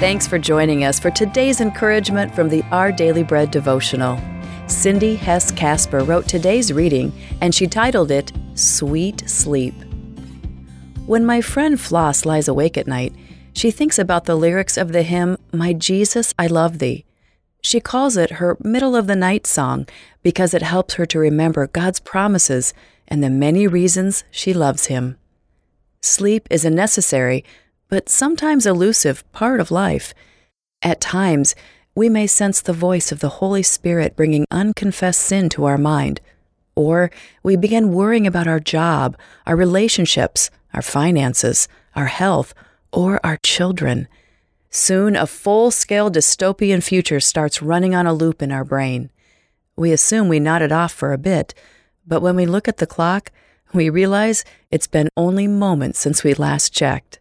Thanks for joining us for today's encouragement from the Our Daily Bread devotional. Cindy Hess Kasper wrote today's reading, and she titled it Sweet Sleep. When my friend Floss lies awake at night, she thinks about the lyrics of the hymn, My Jesus, I Love Thee. She calls it her middle of the night song because it helps her to remember God's promises and the many reasons she loves Him. Sleep is a necessary, but sometimes elusive part of life. At times, we may sense the voice of the Holy Spirit bringing unconfessed sin to our mind, or we begin worrying about our job, our relationships, our finances, our health, or our children. Soon, a full scale dystopian future starts running on a loop in our brain. We assume we nodded off for a bit, but when we look at the clock, we realize it's been only moments since we last checked.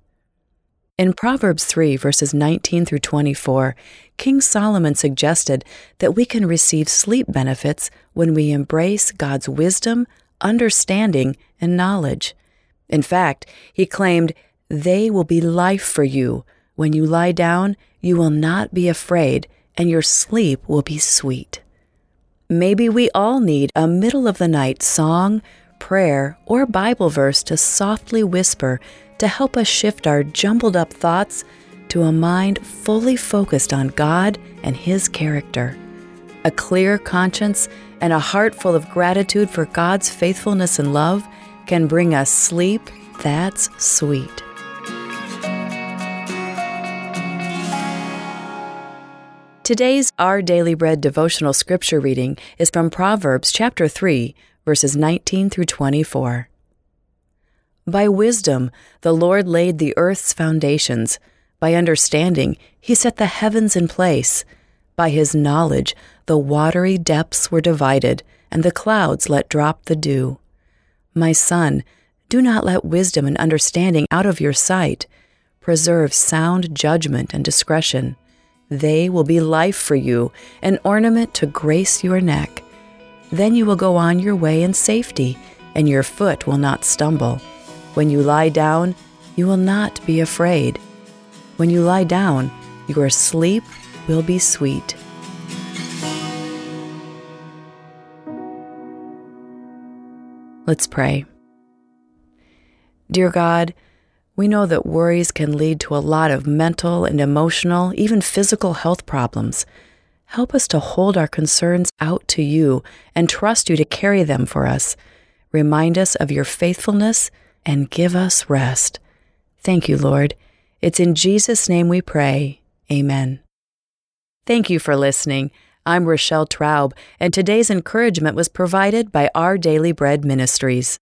In Proverbs 3, verses 19 through 24, King Solomon suggested that we can receive sleep benefits when we embrace God's wisdom, understanding, and knowledge. In fact, he claimed, They will be life for you. When you lie down, you will not be afraid, and your sleep will be sweet. Maybe we all need a middle of the night song, prayer, or Bible verse to softly whisper to help us shift our jumbled up thoughts to a mind fully focused on God and His character. A clear conscience and a heart full of gratitude for God's faithfulness and love can bring us sleep that's sweet. Today's Our Daily Bread devotional scripture reading is from Proverbs chapter 3, verses 19 through 24. By wisdom, the Lord laid the earth's foundations. By understanding, he set the heavens in place. By his knowledge, the watery depths were divided, and the clouds let drop the dew. My son, do not let wisdom and understanding out of your sight. Preserve sound judgment and discretion. They will be life for you, an ornament to grace your neck. Then you will go on your way in safety, and your foot will not stumble. When you lie down, you will not be afraid. When you lie down, your sleep will be sweet. Let's pray. Dear God, we know that worries can lead to a lot of mental and emotional, even physical health problems. Help us to hold our concerns out to you and trust you to carry them for us. Remind us of your faithfulness and give us rest. Thank you, Lord. It's in Jesus' name we pray. Amen. Thank you for listening. I'm Rochelle Traub, and today's encouragement was provided by Our Daily Bread Ministries.